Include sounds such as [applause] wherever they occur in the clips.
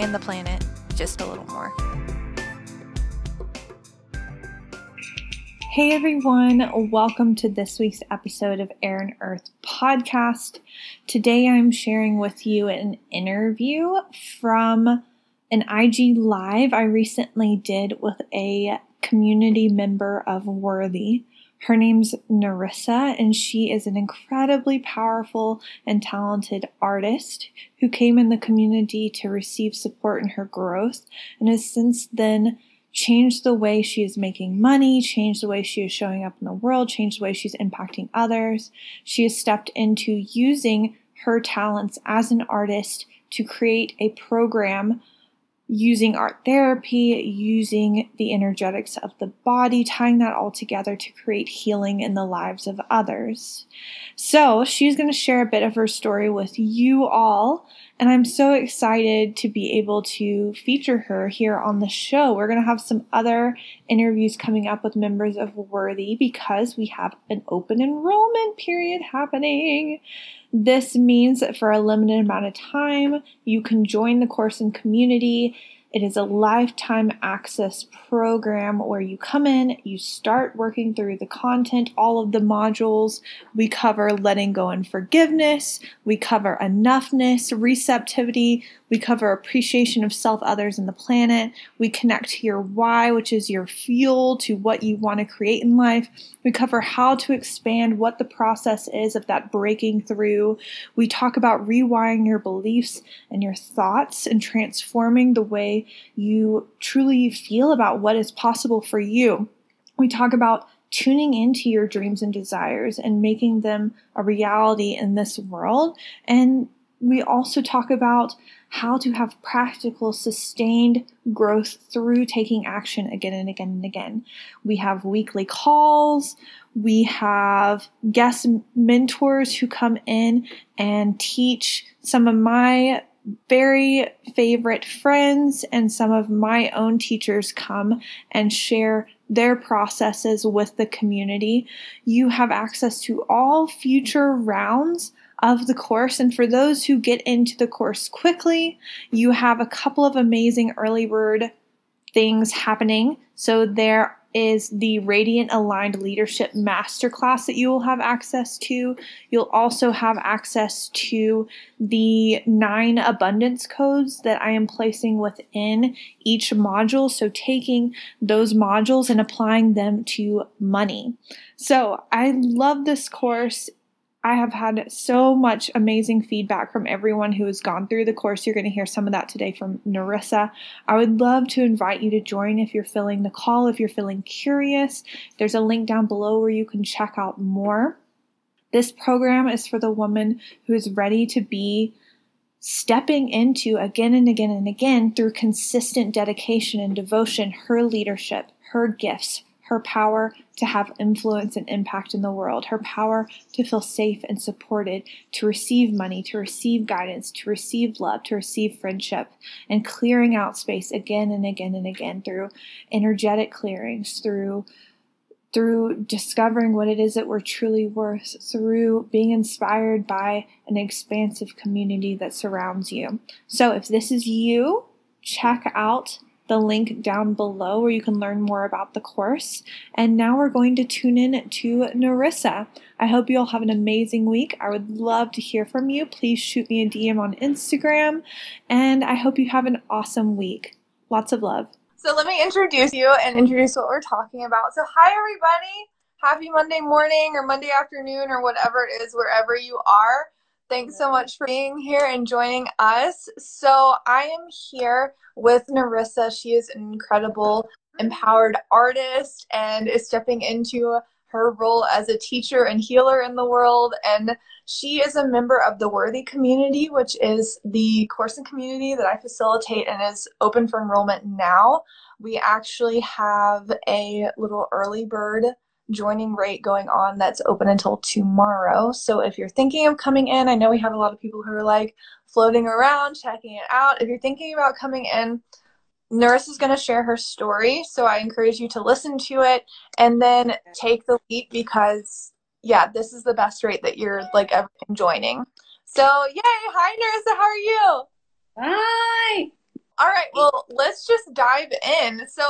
and the planet just a little more. Hey everyone, welcome to this week's episode of Air and Earth podcast. Today I'm sharing with you an interview from an IG Live I recently did with a community member of Worthy. Her name's Narissa, and she is an incredibly powerful and talented artist who came in the community to receive support in her growth and has since then changed the way she is making money, changed the way she is showing up in the world, changed the way she's impacting others. She has stepped into using her talents as an artist to create a program using art therapy, using the energetics of the body, tying that all together to create healing in the lives of others. So, she's going to share a bit of her story with you all, and I'm so excited to be able to feature her here on the show. We're going to have some other interviews coming up with members of Worthy because we have an open enrollment period happening. This means that for a limited amount of time, you can join the course and community it is a lifetime access program where you come in, you start working through the content, all of the modules. We cover letting go and forgiveness. We cover enoughness, receptivity. We cover appreciation of self, others, and the planet. We connect to your why, which is your fuel to what you want to create in life. We cover how to expand, what the process is of that breaking through. We talk about rewiring your beliefs and your thoughts and transforming the way you truly feel about what is possible for you. We talk about tuning into your dreams and desires and making them a reality in this world. And we also talk about how to have practical, sustained growth through taking action again and again and again. We have weekly calls. We have guest mentors who come in and teach some of my very favorite friends and some of my own teachers come and share their processes with the community. You have access to all future rounds of the course. And for those who get into the course quickly, you have a couple of amazing early bird things happening. So there is the Radiant Aligned Leadership Masterclass that you will have access to. You'll also have access to the nine abundance codes that I am placing within each module. So, taking those modules and applying them to money. So, I love this course. I have had so much amazing feedback from everyone who has gone through the course. You're going to hear some of that today from Narissa. I would love to invite you to join if you're feeling the call, if you're feeling curious. There's a link down below where you can check out more. This program is for the woman who is ready to be stepping into again and again and again through consistent dedication and devotion her leadership, her gifts, her power to have influence and impact in the world, her power to feel safe and supported, to receive money, to receive guidance, to receive love, to receive friendship, and clearing out space again and again and again through energetic clearings, through through discovering what it is that we're truly worth, through being inspired by an expansive community that surrounds you. So, if this is you, check out the link down below where you can learn more about the course. And now we're going to tune in to Narissa. I hope you all have an amazing week. I would love to hear from you. Please shoot me a DM on Instagram. And I hope you have an awesome week. Lots of love. So let me introduce you and introduce what we're talking about. So, hi, everybody. Happy Monday morning or Monday afternoon or whatever it is, wherever you are. Thanks so much for being here and joining us. So, I am here with Narissa. She is an incredible, empowered artist and is stepping into her role as a teacher and healer in the world. And she is a member of the Worthy community, which is the course and community that I facilitate and is open for enrollment now. We actually have a little early bird joining rate going on that's open until tomorrow. So if you're thinking of coming in, I know we have a lot of people who are like floating around, checking it out. If you're thinking about coming in, Narissa is going to share her story. So I encourage you to listen to it and then take the leap because, yeah, this is the best rate that you're like ever joining. So, yay. Hi, Narissa. How are you? Hi. All right. Well, let's just dive in. So,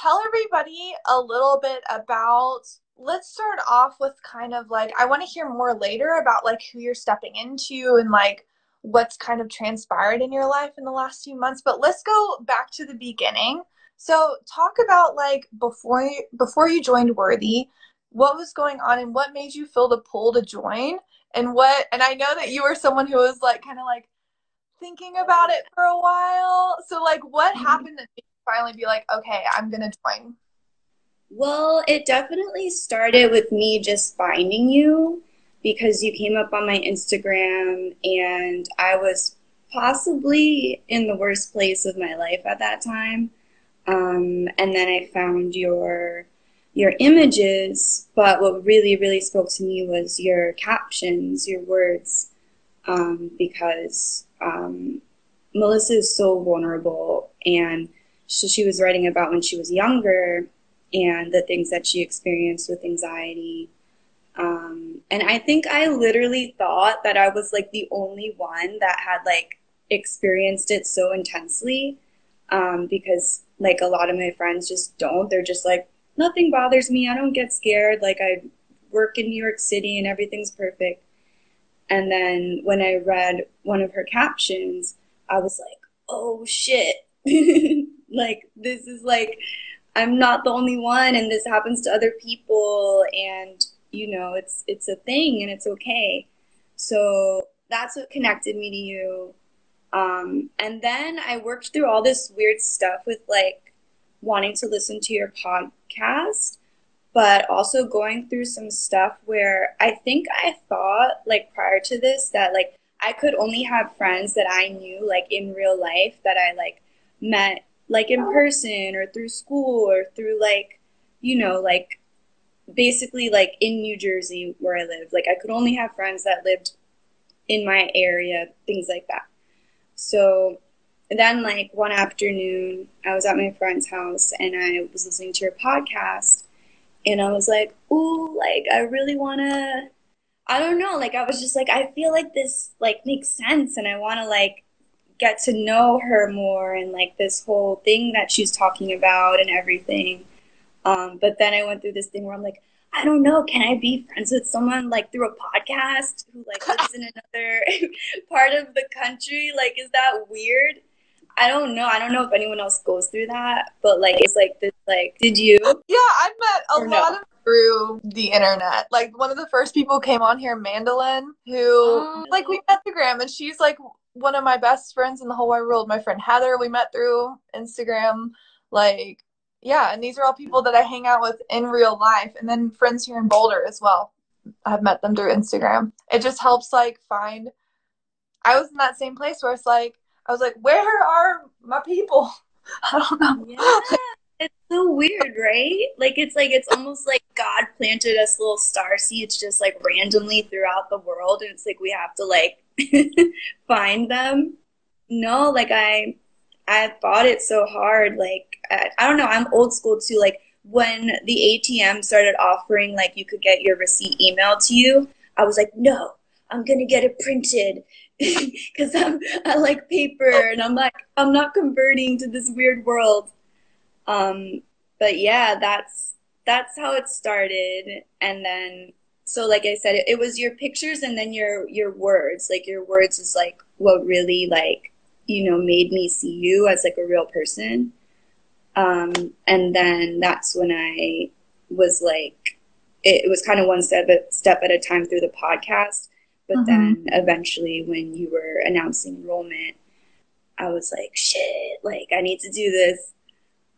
tell everybody a little bit about let's start off with kind of like I want to hear more later about like who you're stepping into and like what's kind of transpired in your life in the last few months but let's go back to the beginning so talk about like before you, before you joined worthy what was going on and what made you feel the pull to join and what and i know that you were someone who was like kind of like thinking about it for a while so like what mm-hmm. happened that made finally be like okay i'm gonna join well it definitely started with me just finding you because you came up on my Instagram and I was possibly in the worst place of my life at that time. Um, and then I found your your images, but what really really spoke to me was your captions, your words, um, because um, Melissa is so vulnerable, and so she was writing about when she was younger and the things that she experienced with anxiety um, and I think I literally thought that I was like the only one that had like experienced it so intensely um, because like a lot of my friends just don't. They're just like, nothing bothers me. I don't get scared. Like I work in New York City and everything's perfect. And then when I read one of her captions, I was like, oh shit. [laughs] like this is like, I'm not the only one and this happens to other people. And you know it's it's a thing and it's okay so that's what connected me to you um, and then i worked through all this weird stuff with like wanting to listen to your podcast but also going through some stuff where i think i thought like prior to this that like i could only have friends that i knew like in real life that i like met like in person or through school or through like you know like basically like in New Jersey where I lived. Like I could only have friends that lived in my area, things like that. So then like one afternoon I was at my friend's house and I was listening to your podcast and I was like, "Ooh, like I really want to I don't know, like I was just like I feel like this like makes sense and I want to like get to know her more and like this whole thing that she's talking about and everything." Um, but then I went through this thing where I'm like, I don't know, can I be friends with someone like through a podcast who like [laughs] lives in another [laughs] part of the country? Like, is that weird? I don't know. I don't know if anyone else goes through that, but like it's like this. Like, did you? Yeah, I've met a lot no? of through the internet. Like one of the first people came on here, Mandolin, who um, like we met through Instagram, and she's like one of my best friends in the whole wide world. My friend Heather, we met through Instagram. Like yeah, and these are all people that I hang out with in real life, and then friends here in Boulder as well. I've met them through Instagram. It just helps like find. I was in that same place where it's like I was like, where are my people? [laughs] I don't know. Yeah. So weird, right? Like it's like it's almost like God planted us little star seeds just like randomly throughout the world and it's like we have to like [laughs] find them. No, like I I fought it so hard. Like, I, I don't know, I'm old school too. Like, when the ATM started offering, like, you could get your receipt emailed to you, I was like, no, I'm gonna get it printed [laughs] because I'm I like paper and I'm like I'm not converting to this weird world. Um, but yeah, that's that's how it started, and then so like I said, it, it was your pictures and then your your words. Like your words is like what really like you know, made me see you as like a real person. Um, and then that's when I was like, it, it was kind of one step at, step at a time through the podcast. But mm-hmm. then eventually, when you were announcing enrollment, I was like, shit, like I need to do this.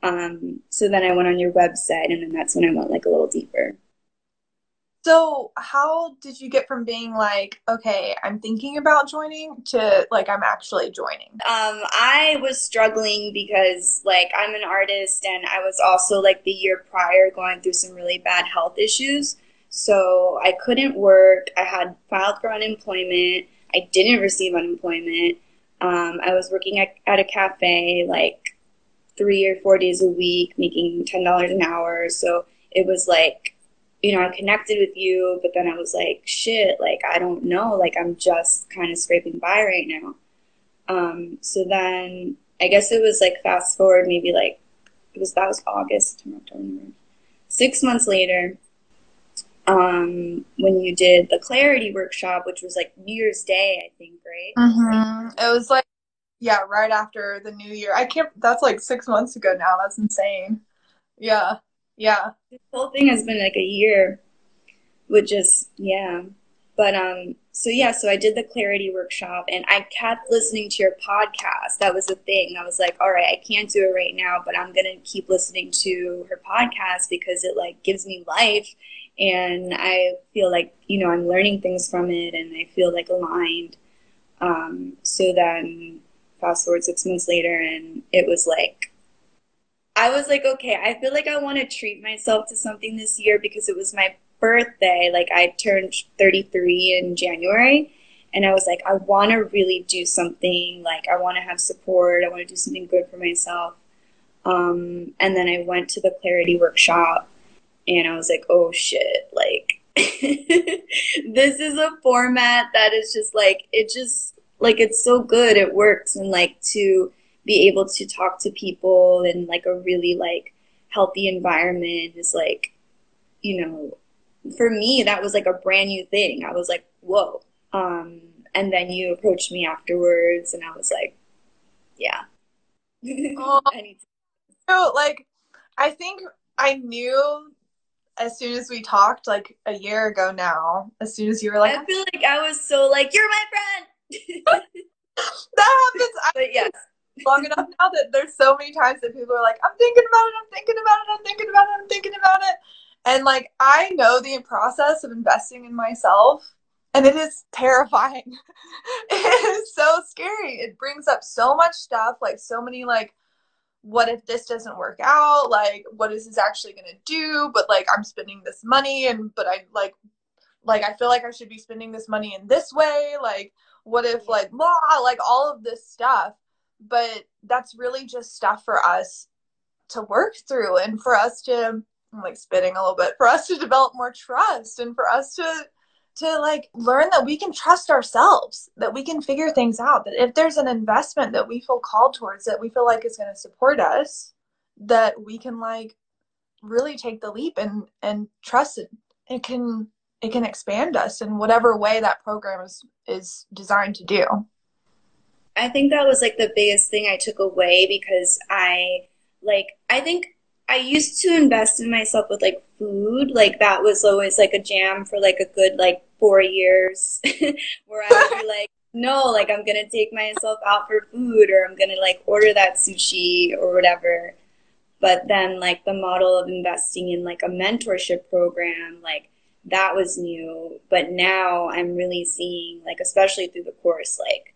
Um, so then I went on your website, and then that's when I went like a little deeper. So, how did you get from being like, okay, I'm thinking about joining to like I'm actually joining? Um, I was struggling because like I'm an artist and I was also like the year prior going through some really bad health issues. So, I couldn't work. I had filed for unemployment. I didn't receive unemployment. Um, I was working at, at a cafe like three or four days a week, making $10 an hour. So, it was like you know, I connected with you, but then I was like, shit, like, I don't know. Like, I'm just kind of scraping by right now. Um, so then I guess it was like fast forward maybe like, it was, that was August, six months later, um, when you did the clarity workshop, which was like New Year's Day, I think, right? Mm-hmm. It was like, yeah, right after the new year. I can't, that's like six months ago now. That's insane. Yeah. Yeah. This whole thing has been like a year, which is, yeah. But, um, so yeah, so I did the clarity workshop and I kept listening to your podcast. That was the thing. I was like, all right, I can't do it right now, but I'm to keep listening to her podcast because it like gives me life and I feel like, you know, I'm learning things from it and I feel like aligned. Um, so then fast forward six months later and it was like, I was like, okay, I feel like I want to treat myself to something this year because it was my birthday. Like I turned 33 in January and I was like, I want to really do something. Like I want to have support. I want to do something good for myself. Um, and then I went to the clarity workshop and I was like, oh shit, like [laughs] this is a format that is just like, it just, like, it's so good. It works. And like to, be able to talk to people in like a really like healthy environment is like, you know, for me that was like a brand new thing. I was like, whoa. Um, and then you approached me afterwards, and I was like, yeah. [laughs] oh, I so like, I think I knew as soon as we talked, like a year ago now. As soon as you were like, I feel like I was so like, you're my friend. That happens. But yes, long enough now that there's so many times that people are like, I'm thinking about it, I'm thinking about it, I'm thinking about it, I'm thinking about it. And like I know the process of investing in myself and it is terrifying. [laughs] it is so scary. It brings up so much stuff, like so many like what if this doesn't work out? Like what is this actually going to do? But like I'm spending this money and but I like like I feel like I should be spending this money in this way. Like what if like blah like all of this stuff. But that's really just stuff for us to work through and for us to I'm like spitting a little bit for us to develop more trust and for us to to like learn that we can trust ourselves that we can figure things out that if there's an investment that we feel called towards that we feel like is going to support us that we can like really take the leap and and trust it. It can it can expand us in whatever way that program is is designed to do I think that was like the biggest thing I took away because I like I think I used to invest in myself with like food. Like that was always like a jam for like a good like four years [laughs] where I would be [laughs] like, no, like I'm gonna take myself out for food or I'm gonna like order that sushi or whatever. But then like the model of investing in like a mentorship program, like that was new. But now I'm really seeing like especially through the course, like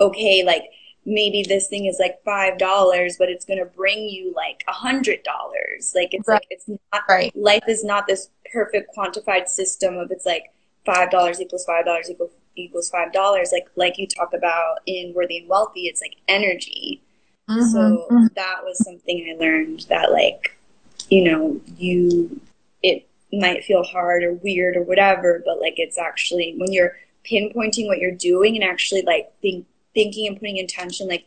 okay, like maybe this thing is like five dollars, but it's gonna bring you like a hundred dollars. Like it's right. like it's not right. Life is not this perfect quantified system of it's like five dollars equals five dollars equals equals five dollars. Like like you talk about in Worthy and Wealthy, it's like energy. Mm-hmm. So mm-hmm. that was something I learned that like, you know, you it might feel hard or weird or whatever, but like it's actually when you're pinpointing what you're doing and actually like think thinking and putting intention like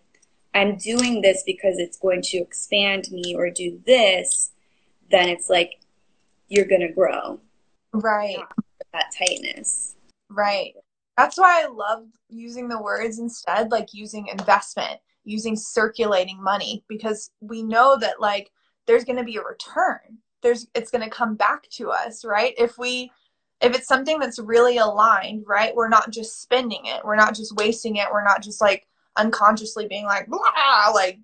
I'm doing this because it's going to expand me or do this, then it's like you're to grow. Right. That tightness. Right. That's why I love using the words instead, like using investment, using circulating money, because we know that like there's to be a return. There's, it's going to come back to us, right? If we, if it's something that's really aligned, right? We're not just spending it. We're not just wasting it. We're not just like unconsciously being like, blah, like,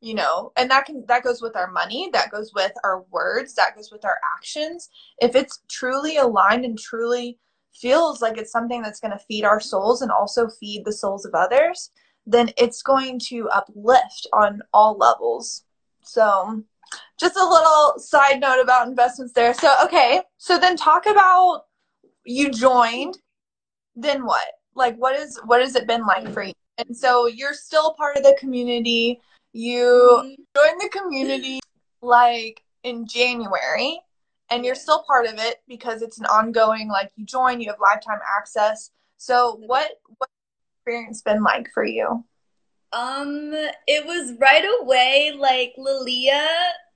you know and that can that goes with our money that goes with our words that goes with our actions if it's truly aligned and truly feels like it's something that's going to feed our souls and also feed the souls of others then it's going to uplift on all levels so just a little side note about investments there so okay so then talk about you joined then what like what is what has it been like for you and so you're still part of the community you mm-hmm. joined the community like in January and you're still part of it because it's an ongoing like you join, you have lifetime access. So what what experience been like for you? Um it was right away like Lilia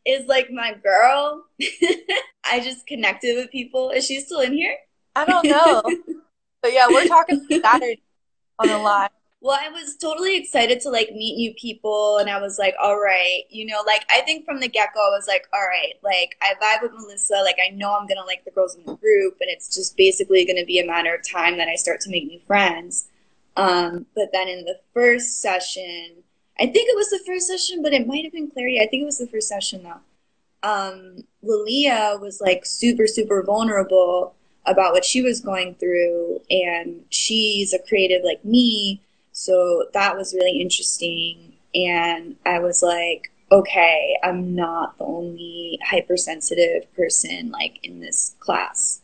is like my girl. [laughs] I just connected with people. Is she still in here? I don't know. [laughs] but yeah, we're talking Saturday on the live. Well, I was totally excited to like meet new people, and I was like, all right, you know, like I think from the get go, I was like, all right, like I vibe with Melissa, like I know I'm gonna like the girls in the group, and it's just basically gonna be a matter of time that I start to make new friends. Um, but then in the first session, I think it was the first session, but it might have been Clarity. I think it was the first session though. Um, Lilia was like super, super vulnerable about what she was going through, and she's a creative like me so that was really interesting. And I was like, okay, I'm not the only hypersensitive person like in this class.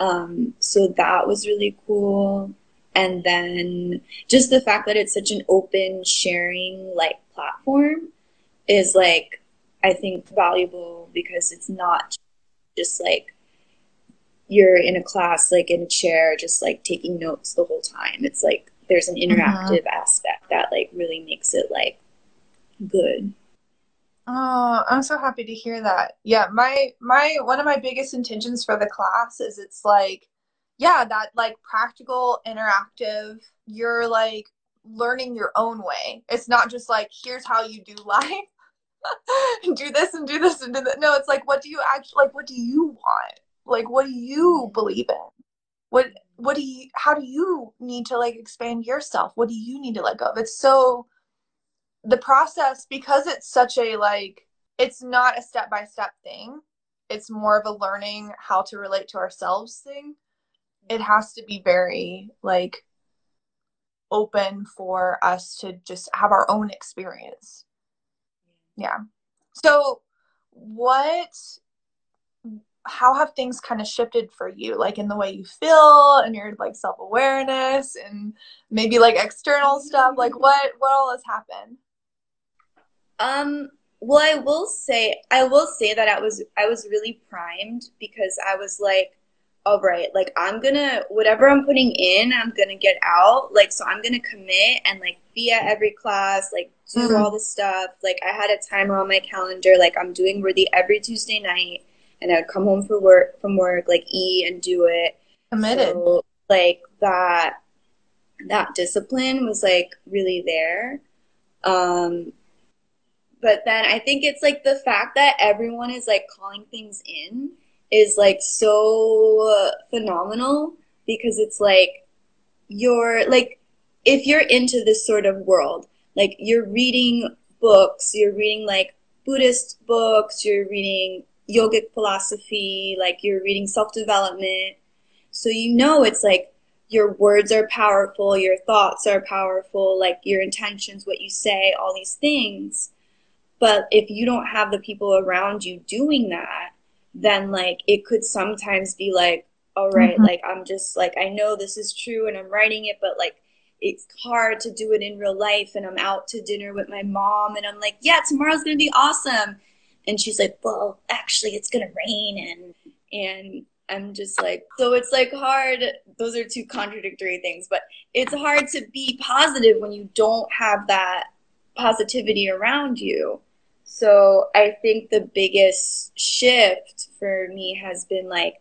Um, so that was really cool. And then just the fact that it's such an open sharing like platform is like I think valuable because it's not just like you're in a class like in a chair just like taking notes the whole time. It's like there's an interactive uh-huh. aspect that like really makes it like good oh i'm so happy to hear that yeah my my one of my biggest intentions for the class is it's like yeah that like practical interactive you're like learning your own way. It's not just like here's how you do life. [laughs] Do this and do this and do that no it's like what do you actually like what do you want? Like what do you believe in? What what do you how do you need to like expand yourself? What do you need to let go of? It's so the process because it's such a like it's not a step by step thing. It's more of a learning how to relate to ourselves thing it has to be very like open for us to just have our own experience. Yeah. So what how have things kind of shifted for you like in the way you feel and your like self-awareness and maybe like external stuff? Like what what all has happened? Um well i will say i will say that i was i was really primed because i was like all right like i'm gonna whatever i'm putting in i'm gonna get out like so i'm gonna commit and like be at every class like do mm-hmm. all the stuff like i had a timer on my calendar like i'm doing worthy every tuesday night and I would come home for work from work, like eat and do it. Committed. So, like that that discipline was like really there. Um but then I think it's like the fact that everyone is like calling things in is like so phenomenal because it's like you're like if you're into this sort of world, like you're reading books, you're reading like Buddhist books, you're reading yogic philosophy, like you're reading self development. So you know it's like your words are powerful, your thoughts are powerful, like your intentions, what you say, all these things. But if you don't have the people around you doing that, then like it could sometimes be like, all right, mm-hmm. like I'm just like, I know this is true and I'm writing it, but like it's hard to do it in real life. And I'm out to dinner with my mom and I'm like, yeah, tomorrow's going to be awesome and she's like well actually it's gonna rain and and i'm just like so it's like hard those are two contradictory things but it's hard to be positive when you don't have that positivity around you so i think the biggest shift for me has been like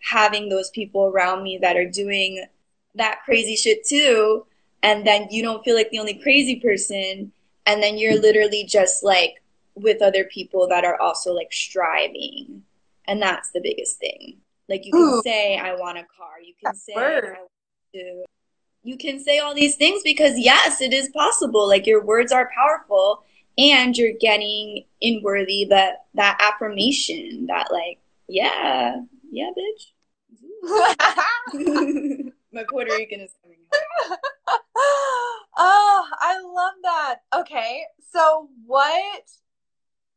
having those people around me that are doing that crazy shit too and then you don't feel like the only crazy person and then you're literally just like with other people that are also like striving. And that's the biggest thing. Like you can Ooh. say I want a car. You can say I want to you can say all these things because yes, it is possible. Like your words are powerful and you're getting inwardly that that affirmation that like yeah yeah bitch. [laughs] [laughs] My puerto rican is coming out. [laughs] Oh i love that. Okay so what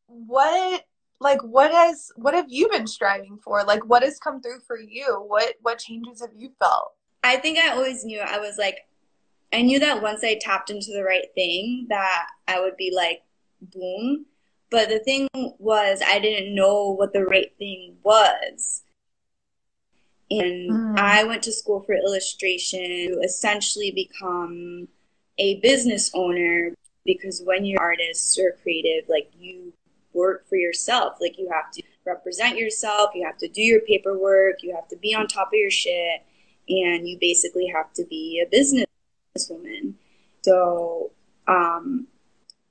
what like what has what have you been striving for? Like what has come through for you? What what changes have you felt? I think i always knew i was like i knew that once i tapped into the right thing that i would be like boom but the thing was i didn't know what the right thing was and mm. i went to school for illustration to essentially become a business owner because when you're an artist or creative like you work for yourself. Like you have to represent yourself, you have to do your paperwork, you have to be on top of your shit, and you basically have to be a businesswoman. So, um,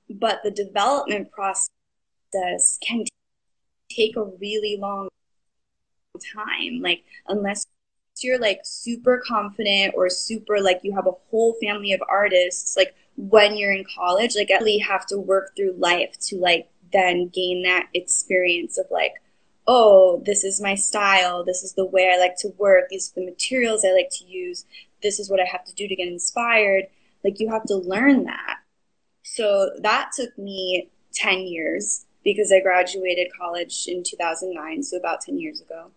but the development process can take a really long time. Like, unless you're like super confident or super like you have a whole family of artists, like when you're in college, like, at least have to work through life to like then gain that experience of like, oh, this is my style, this is the way I like to work, these are the materials I like to use, this is what I have to do to get inspired. Like you have to learn that. So that took me 10 years because I graduated college in 2009, so about 10 years ago.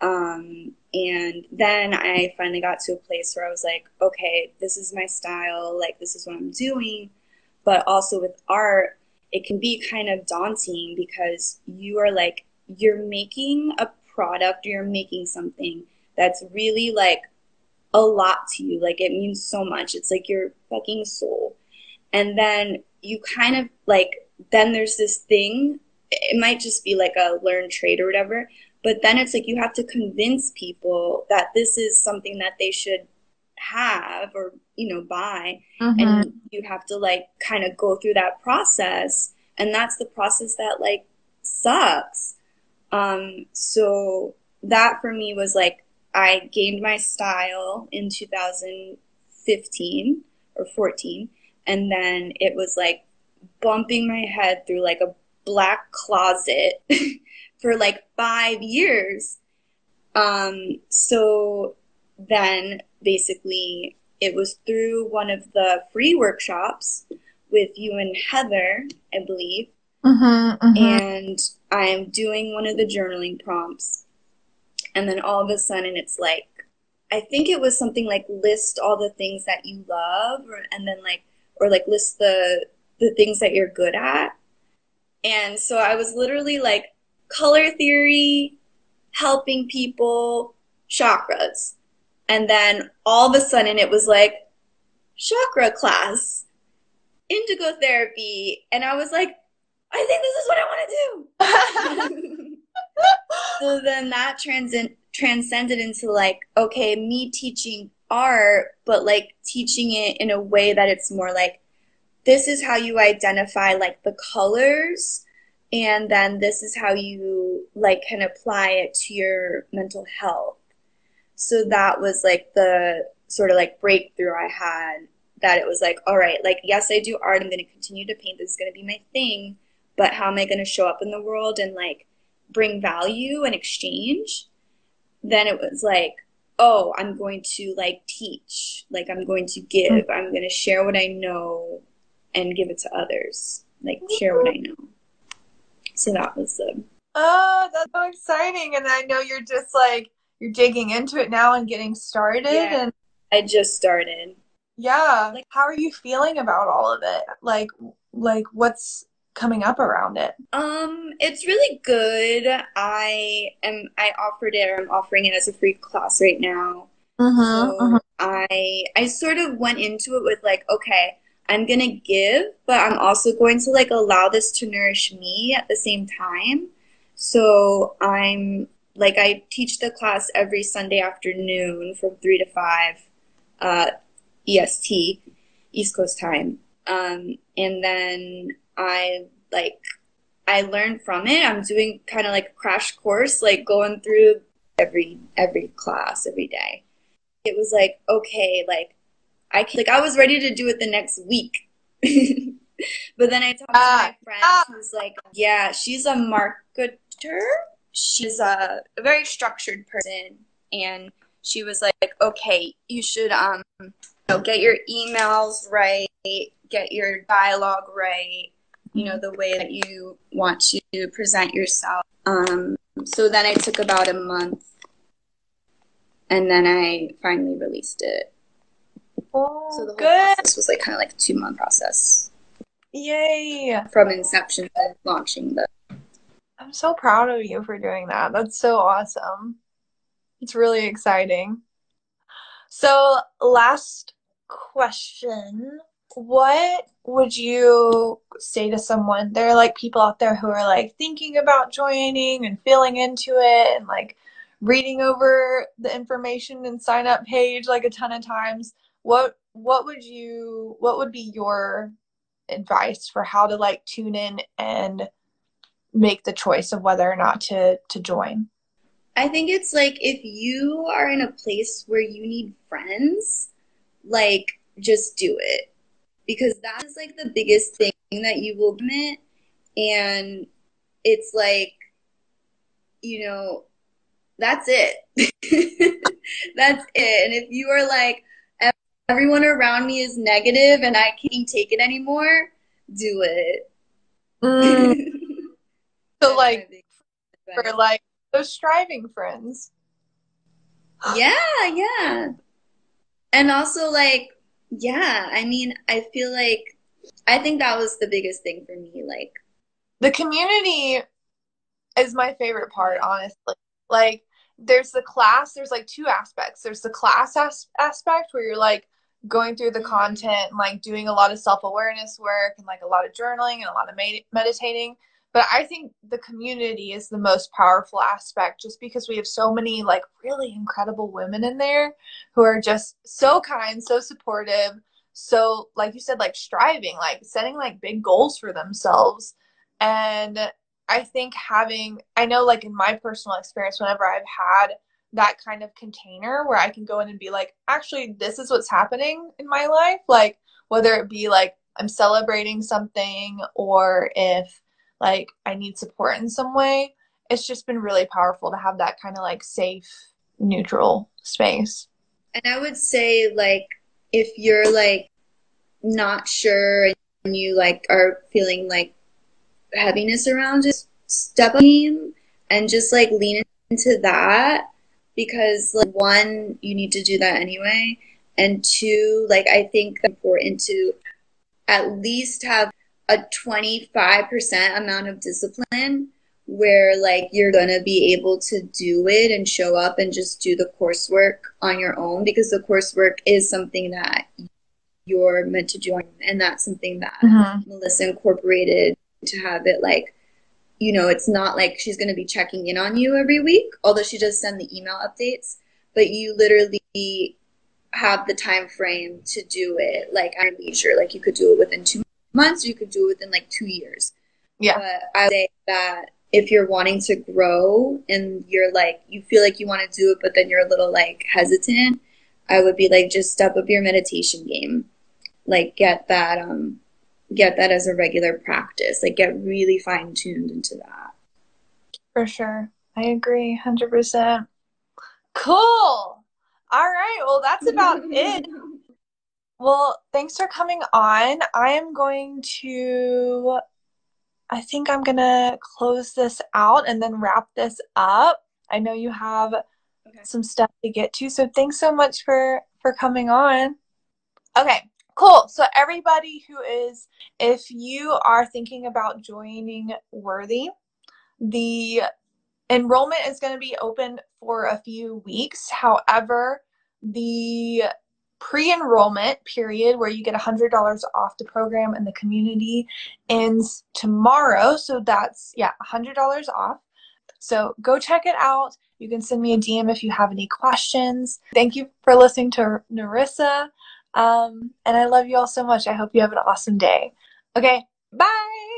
Um, and then I finally got to a place where I was like, okay, this is my style, like this is what I'm doing. But also with art, it can be kind of daunting because you are like you're making a product you're making something that's really like a lot to you like it means so much it's like your fucking soul and then you kind of like then there's this thing it might just be like a learned trade or whatever but then it's like you have to convince people that this is something that they should have or you know buy. Mm-hmm. and you have to like kind of go through that process. And that's the process that like sucks. Um so that for me was like i gained my style in 2015 or 14 and then it was like bumping my head through like a black closet [laughs] for like five years um so then basically it was through one of the free workshops with you and Heather, I believe. Mm-hmm, mm-hmm. And I'm doing one of the journaling prompts. And then all of a sudden it's like, I think it was something like list all the things that you love or, and then like, or like list the, the things that you're good at. And so I was literally like color theory, helping people, chakras. And then all of a sudden it was like chakra class, indigo therapy. And I was like, I think this is what I want to do. [laughs] [laughs] so then that transcend- transcended into like, okay, me teaching art, but like teaching it in a way that it's more like, this is how you identify like the colors and then this is how you like can apply it to your mental health so that was like the sort of like breakthrough I had that it was like, all right, like, yes, I do art. I'm going to continue to paint. This is going to be my thing. But how am I going to show up in the world and like bring value and exchange? Then it was like, oh, I'm going to like teach. Like, I'm going to give. Mm-hmm. I'm going to share what I know and give it to others. Like, share what I know. So that was the. Oh, that's so exciting. And I know you're just like, you're digging into it now and getting started yeah, and I just started. Yeah. Like how are you feeling about all of it? Like like what's coming up around it? Um, it's really good. I am I offered it or I'm offering it as a free class right now. Uh-huh, so uh-huh. I I sort of went into it with like, okay, I'm gonna give, but I'm also going to like allow this to nourish me at the same time. So I'm like I teach the class every Sunday afternoon from three to five uh, EST, East Coast time. Um, and then I like I learned from it. I'm doing kind of like a crash course, like going through every every class every day. It was like okay, like I like I was ready to do it the next week. [laughs] but then I talked to my friend uh, who's like, yeah, she's a marketer. She's a, a very structured person, and she was like, okay, you should um, you know, get your emails right, get your dialogue right, you know, the way that you want to present yourself. Um, so then I took about a month and then I finally released it. Oh, so the whole good. process was like kind of like a two month process. Yay! From inception to launching the. I'm so proud of you for doing that. That's so awesome. It's really exciting. So, last question what would you say to someone? There are like people out there who are like thinking about joining and feeling into it and like reading over the information and sign up page like a ton of times. What what would you what would be your advice for how to like tune in and make the choice of whether or not to to join? I think it's like if you are in a place where you need friends, like just do it because that is like the biggest thing that you will admit. and it's like you know that's it. [laughs] That's it. And if you are like everyone around me is negative and i can't take it anymore do it. Mm. [laughs] so like for like those striving friends. Yeah yeah. And also like yeah, I mean, I feel like I think that was the biggest thing for me. Like, the community is my favorite part, honestly. Like, there's the class, there's like two aspects. There's the class as- aspect where you're like going through the mm-hmm. content and like doing a lot of self awareness work and like a lot of journaling and a lot of med- meditating. But I think the community is the most powerful aspect just because we have so many like really incredible women in there who are just so kind, so supportive, so like you said like striving, like setting like big goals for themselves. And I think having I know like in my personal experience whenever I've had that kind of container where I can go in and be like, actually, this is what's happening in my life. Like, whether it be like I'm celebrating something or if like I need support in some way. It's just been really powerful to have that kind of like safe, neutral space. And I would say like if you're like not sure and you like are feeling like heaviness around just step up and just like lean into that because like one you need to do that anyway and two like i think important to at least have a 25% amount of discipline where like you're going to be able to do it and show up and just do the coursework on your own because the coursework is something that you're meant to do and that's something that mm-hmm. Melissa incorporated to have it like you know it's not like she's going to be checking in on you every week although she does send the email updates but you literally have the time frame to do it like at leisure like you could do it within 2 months, you could do it within like two years. Yeah. But I say that if you're wanting to grow and you're like, you feel like you want to do it, but then you're a little like hesitant, I would be like, just step up your meditation game. Like, get that, um, get that as a regular practice. Like, get really fine tuned into that. For sure. I agree 100%. Cool. All right. Well, that's about [laughs] it. Well, thanks for coming on. I am going to, I think I'm going to close this out and then wrap this up. I know you have okay. some stuff to get to, so thanks so much for for coming on. Okay, cool. So everybody who is if you are thinking about joining Worthy, the enrollment is going to be open for a few weeks. However, the pre-enrollment period where you get $100 off the program and the community ends tomorrow. So that's yeah $100 off. So go check it out. You can send me a dm if you have any questions. Thank you for listening to narissa. Um, and i love you all so much. I hope you have an awesome day. Okay bye